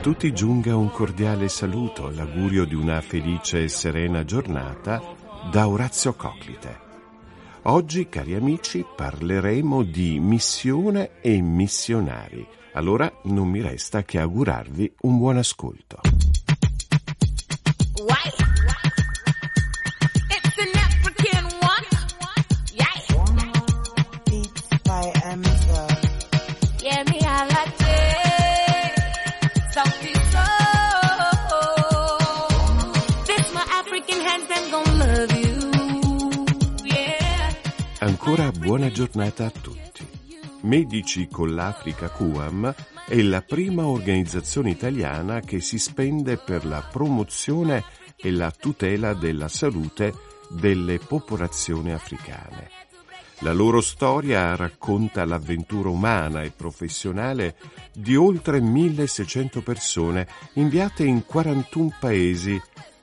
tutti giunga un cordiale saluto, l'augurio di una felice e serena giornata da Orazio Coclite. Oggi, cari amici, parleremo di missione e missionari. Allora non mi resta che augurarvi un buon ascolto. Ancora buona giornata a tutti. Medici con l'Africa QAM è la prima organizzazione italiana che si spende per la promozione e la tutela della salute delle popolazioni africane. La loro storia racconta l'avventura umana e professionale di oltre 1600 persone inviate in 41 paesi,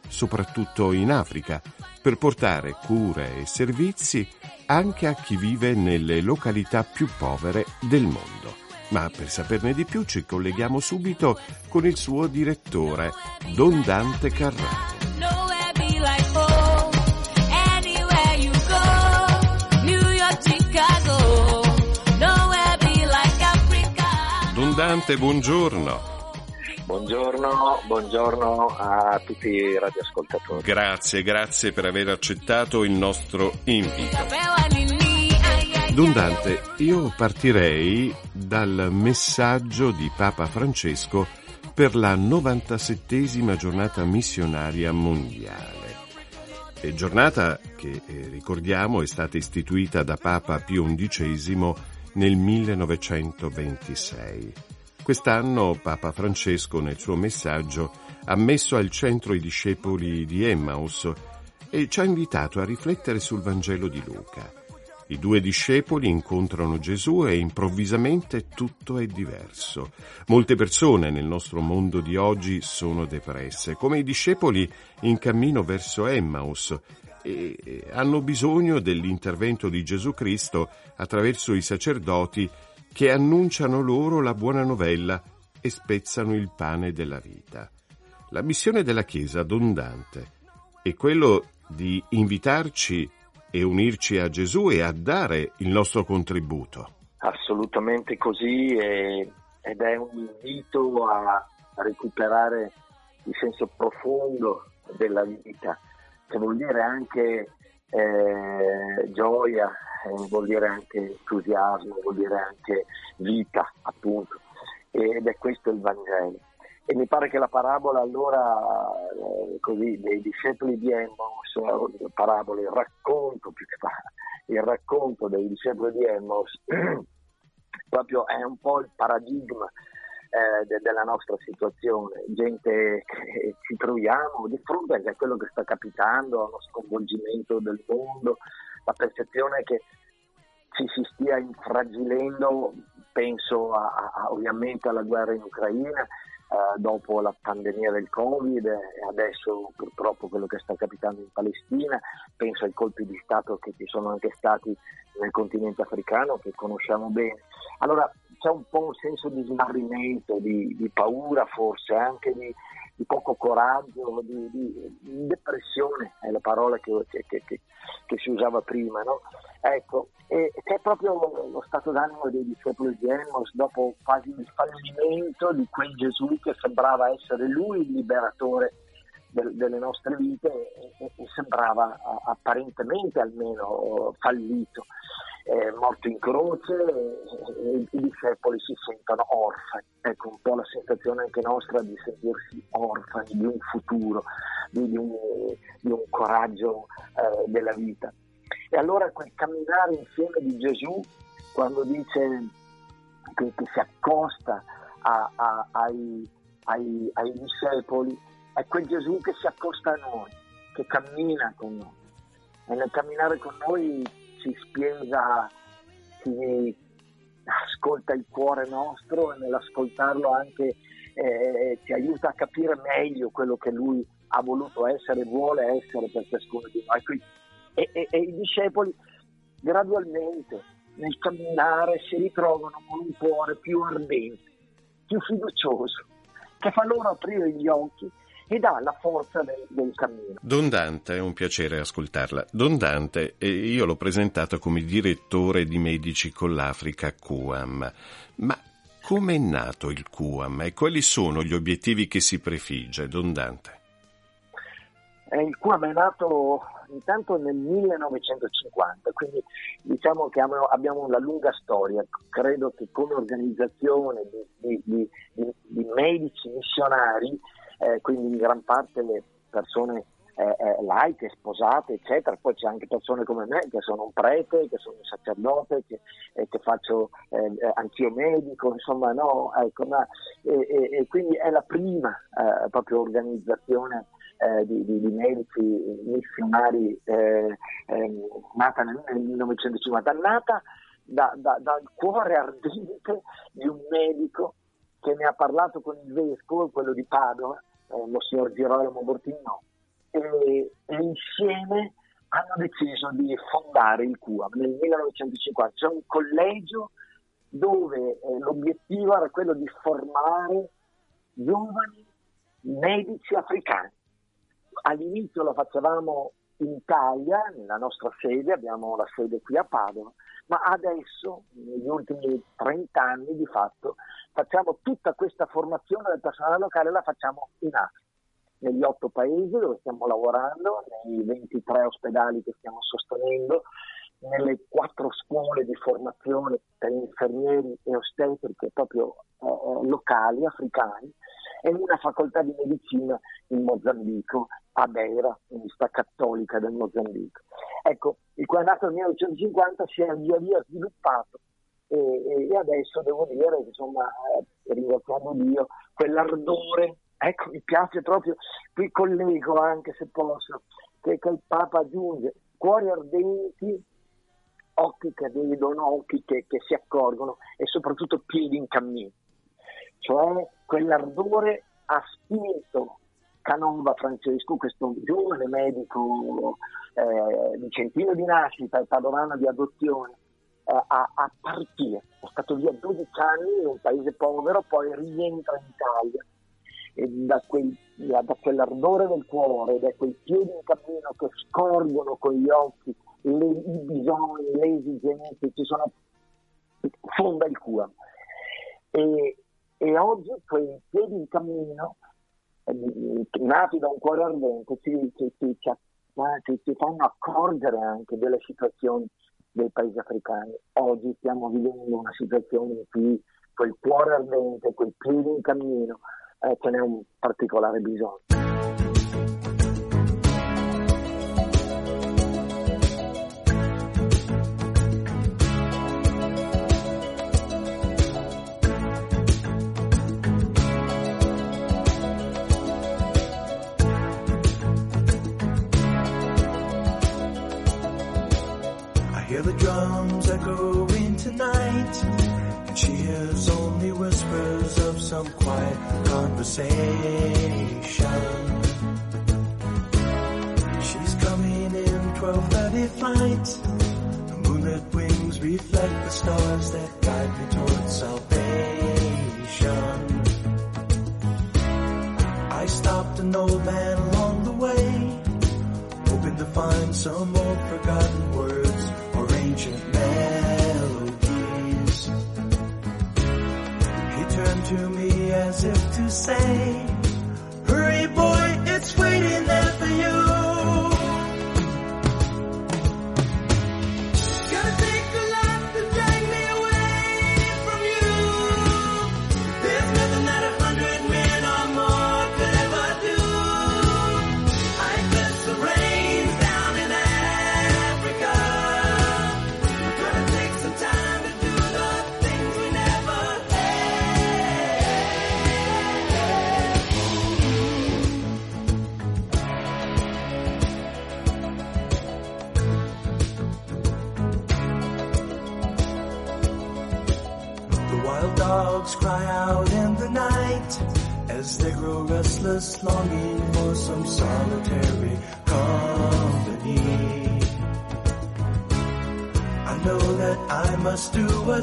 soprattutto in Africa, per portare cure e servizi anche a chi vive nelle località più povere del mondo. Ma per saperne di più ci colleghiamo subito con il suo direttore, Don Dante Carraro. Don Dante, buongiorno. Buongiorno, buongiorno a tutti i radioascoltatori. Grazie, grazie per aver accettato il nostro invito. Don Dante, io partirei dal messaggio di Papa Francesco per la 97esima giornata missionaria mondiale. E giornata che, eh, ricordiamo, è stata istituita da Papa Pio XI nel 1926. Quest'anno Papa Francesco nel suo messaggio ha messo al centro i discepoli di Emmaus e ci ha invitato a riflettere sul Vangelo di Luca. I due discepoli incontrano Gesù e improvvisamente tutto è diverso. Molte persone nel nostro mondo di oggi sono depresse, come i discepoli in cammino verso Emmaus e hanno bisogno dell'intervento di Gesù Cristo attraverso i sacerdoti che annunciano loro la buona novella e spezzano il pane della vita. La missione della Chiesa, Don è quello di invitarci e unirci a Gesù e a dare il nostro contributo. Assolutamente così e, ed è un invito a recuperare il senso profondo della vita, che vuol dire anche eh, gioia, eh, vuol dire anche entusiasmo, vuol dire anche vita, appunto. Ed è questo il Vangelo. E mi pare che la parabola allora, eh, così, dei discepoli di Emmaus, eh, parabola, il racconto più che parabola, il racconto dei discepoli di Emmaus, proprio è un po' il paradigma eh, de- della nostra situazione, gente che ci troviamo di fronte a quello che sta capitando, a uno sconvolgimento del mondo, la percezione che ci si stia infragilendo, penso a, a, ovviamente alla guerra in Ucraina, eh, dopo la pandemia del Covid e adesso purtroppo quello che sta capitando in Palestina, penso ai colpi di Stato che ci sono anche stati nel continente africano che conosciamo bene. Allora c'è un po' un senso di smarrimento, di, di paura forse, anche di, di poco coraggio, di, di, depressione, è la parola che, che, che, che si usava prima. No? Ecco, e c'è proprio lo stato d'animo dei discepoli di Emos dopo quasi il fallimento di quel Gesù che sembrava essere lui il liberatore del, delle nostre vite e, e sembrava apparentemente almeno fallito eh, morto in croce e, e, i discepoli si sentono orfani. Ecco un po' la sensazione anche nostra di sentirsi orfani di un futuro, di, di, un, di un, coraggio eh, della vita. E allora quel camminare insieme di Gesù quando dice che, che si accosta a, a, ai, ai, ai discepoli, è quel Gesù che si accosta a noi, che cammina con noi. E nel camminare con noi si spiega, si ascolta il cuore nostro e nell'ascoltarlo anche eh, ci aiuta a capire meglio quello che lui ha voluto essere e vuole essere per ciascuno di noi. E, e, e i discepoli gradualmente nel camminare si ritrovano con un cuore più ardente, più fiducioso, che fa loro aprire gli occhi e dà la forza del, del, cammino. Don Dante, è un piacere ascoltarla. Don Dante, eh, io l'ho presentato come direttore di Medici con l'Africa QAM, ma come è nato il QAM e quali sono gli obiettivi che si prefigge, Don Dante? Eh, il QAM è nato intanto nel 1950, quindi diciamo che abbiamo una lunga storia. Credo che come organizzazione di, di, di, di medici missionari eh, quindi in gran parte le persone eh, eh, laiche, sposate, eccetera. Poi c'è anche persone come me che sono un prete, che sono un sacerdote, che, eh, che faccio eh, eh, anch'io medico, insomma, no, ecco, ma, e, quindi è la prima eh, proprio organizzazione di, di, di, medici missionari ehm, nata nel, nel 1950, nata da, da, dal cuore ardente di un medico che ne ha parlato con il vescovo, quello di Padova, eh, lo signor Girolamo Bortino, e, e, insieme hanno deciso di fondare il CUAM nel 1950. C'è un collegio dove eh, l'obiettivo era quello di formare giovani medici africani. All'inizio lo facevamo in Italia, nella nostra sede, abbiamo la sede qui a Padova, ma adesso, negli ultimi 30 anni di fatto, facciamo tutta questa formazione del personale locale, la facciamo in Africa, negli otto paesi dove stiamo lavorando, nei 23 ospedali che stiamo sostenendo, nelle quattro scuole di formazione per infermieri e ostetriche proprio eh, eh locali, africani, e una facoltà di medicina in Mozambico, a Beira, Università Cattolica del Mozambico. Ecco, il quale nato nel 1950 si è via via sviluppato e, e adesso devo dire insomma, eh, ringraziando Dio, quell'ardore, ecco mi piace proprio, qui collego anche se posso, che, che il Papa aggiunge, cuori ardenti, occhi che vedono, occhi che, che si accorgono e soprattutto piedi in cammino. Cioè quell'ardore ha spinto Canova Francesco, questo giovane medico eh, vicentino di nascita e padovano di adozione, eh, a, a, partire. È stato via 12 anni in un paese povero, poi rientra in Italia e da, quel, da quell'ardore del cuore, da quei piedi in cammino che scorgono con gli occhi le, i bisogni, le esigenze, ci sono, fonda il cuore. E, e oggi quei piedi in cammino nati da un cuore ardente ci, ci, ci, ci, fanno accorgere anche delle situazioni dei paesi africani. Oggi stiamo vivendo una situazione in cui quel cuore ardente, quel piede in cammino, eh, ce n'è un particolare bisogno. I stopped an old man along the way, hoping to find some old forgotten words or ancient melodies. He turned to me as if to say, Hurry, boy, it's waiting there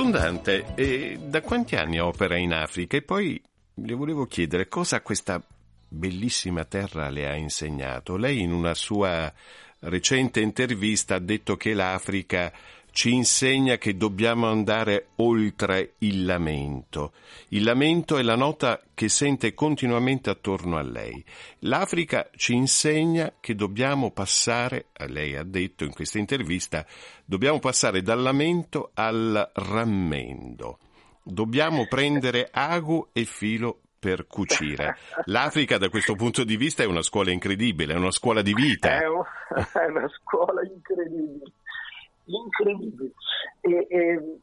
Don Dante, da quanti anni opera in Africa? E poi le volevo chiedere cosa questa bellissima terra le ha insegnato. Lei in una sua recente intervista ha detto che l'Africa ci insegna che dobbiamo andare oltre il lamento. Il lamento è la nota che sente continuamente attorno a lei. L'Africa ci insegna che dobbiamo passare, lei ha detto in questa intervista, dobbiamo passare dal lamento al rammendo. Dobbiamo prendere ago e filo per cucire. L'Africa da questo punto di vista è una scuola incredibile, è una scuola di vita. È, un- è una scuola incredibile, incredibile. E, e-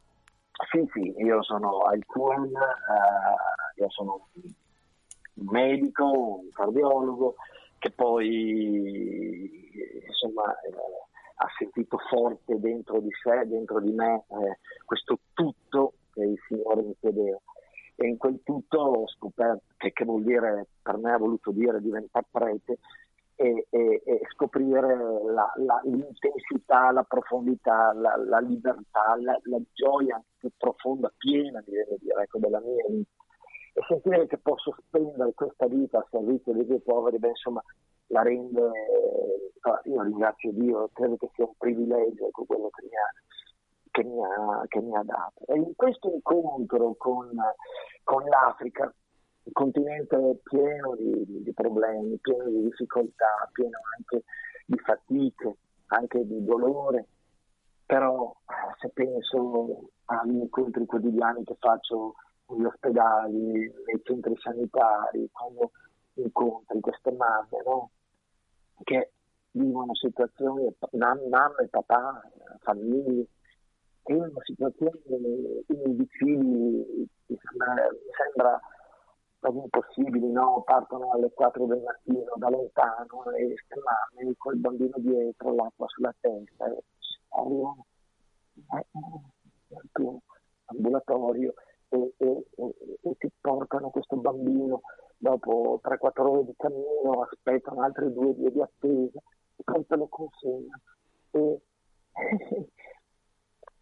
sì, sì, io sono al QAM, eh, io sono un medico, un cardiologo che poi insomma eh, ha sentito forte dentro di sé, dentro di me, eh, questo tutto che il Signore mi chiedeva. E in quel tutto ho scoperto che, che vuol dire, per me ha voluto dire diventare prete, e, e- e scoprire la- la- l'intensità, la profondità, la, la libertà, la, gioia più profonda, piena, a dire, ecco, della mia vita. E sentire che posso spendere questa vita a servizio dei più poveri, beh, insomma, la rende, eh, io ringrazio Dio, credo che sia un privilegio ecco, quello che mi ha che mi ha, che mi ha dato. E in questo incontro con, con l'Africa, un continente pieno di, di- problemi, pieno di difficoltà, pieno anche di fatiche, anche di dolore, però se penso agli incontri quotidiani che faccio negli ospedali, nei centri sanitari, quando incontri queste mamme, no? che vivono situazioni, mam- mamme, papà, famiglie, che vivono situazioni indicibili, mi sembra, mi sembra impossibili, no? partono alle 4 del mattino da lontano e con il bambino dietro, l'acqua sulla testa, e arrivano nel tuo ambulatorio e, e- e- e ti portano questo bambino dopo 3-4 ore di cammino aspettano altre due vie di attesa, poi te lo consegnano. E,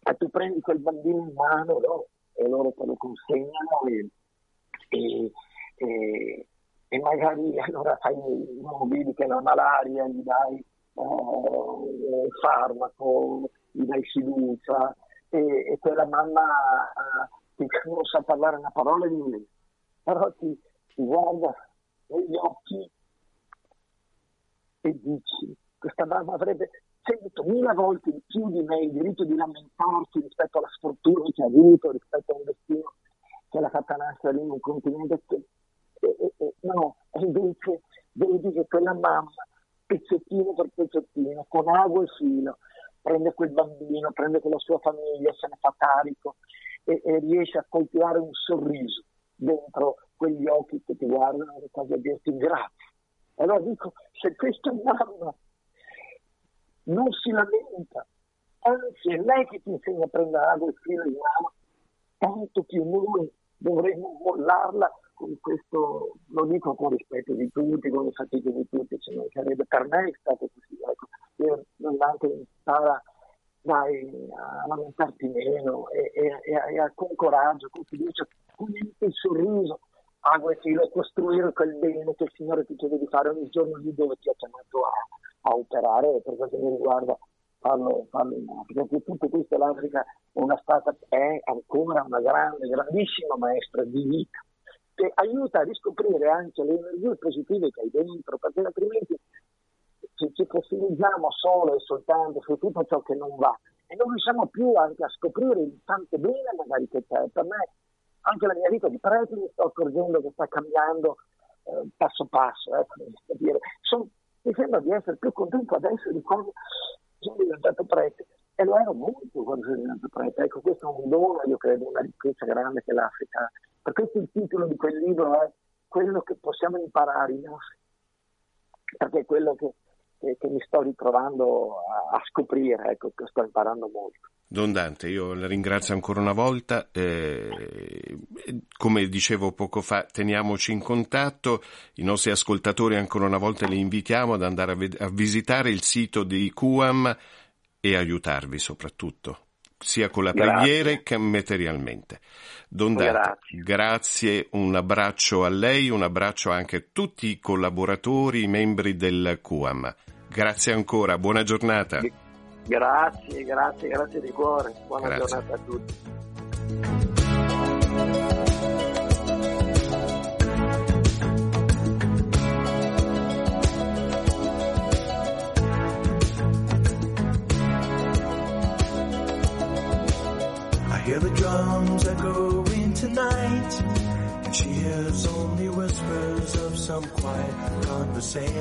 e tu prendi quel bambino in mano no? e loro te lo consegnano e, e, e, magari allora fai, vedi che la malaria, gli dai eh, farmaco, gli dai fiducia e, e quella mamma eh, che non sa parlare una parola di inglese, però ti, ti guarda negli occhi e dici questa mamma avrebbe centomila volte di più di me il diritto di lamentarsi rispetto alla sfortuna che ha avuto, rispetto a un destino che l'ha fatta nascere in un continente che e, e, no, invece vedi che quella mamma, pezzettino per pezzettino, con ago e filo, prende quel bambino, prende quella sua famiglia, se ne fa carico e, e riesce a coltivare un sorriso dentro quegli occhi che ti guardano e quasi a dirti grazie. Allora dico, se questa mamma non si lamenta, anzi è lei che ti insegna a prendere ago e filo in mano, tanto più noi dovremmo mollarla con questo, lo dico con rispetto di tutti, con le fatiche di tutti, ci mancherebbe, per me è stato così, ecco. io anche impara dai, a lamentarti meno e, e, e, a- a- con coraggio, con fiducia, con il sorriso, ago e filo, costruire quel bene che il Signore ti chiede di fare ogni giorno lì dove ti ha chiamato a, a operare, per quanto mi riguarda farlo, farlo in Africa, perché tutto questo l'Africa è stata, è ancora una grande, grandissima maestra di vita che aiuta a riscoprire anche le energie positive che hai dentro, perché altrimenti ci, ci fossilizziamo solo e soltanto su tutto ciò che non va e non riusciamo più anche a scoprire il tante bene magari che c'è. Per me anche la mia vita di prete mi sto accorgendo che sta cambiando eh, passo passo, ecco, mi sembra di essere più contento adesso di quando sono diventato prete e lo ero molto quando sono diventato prete. Ecco, questo è un dono, io credo, una ricchezza grande che l'Africa ha. Per questo il titolo di quel libro è quello che possiamo imparare i nostri, perché è quello che, che- che mi sto ritrovando a, a scoprire, ecco, che sto imparando molto. Don Dante, io la ringrazio ancora una volta. eh, come dicevo poco fa, teniamoci in contatto. I nostri ascoltatori ancora una volta li invitiamo ad andare a, ved- a visitare il sito di QAM e aiutarvi soprattutto, sia con la Grazie. preghiera che materialmente. Don Dante, Grazie. grazie, un abbraccio a lei, un abbraccio anche a tutti i collaboratori, i membri del QAM. Grazie ancora, buona giornata. Grazie, grazie, grazie di cuore. Buona Grazie. giornata a tutti. Echoing tonight, she hears only whispers of some quiet conversation.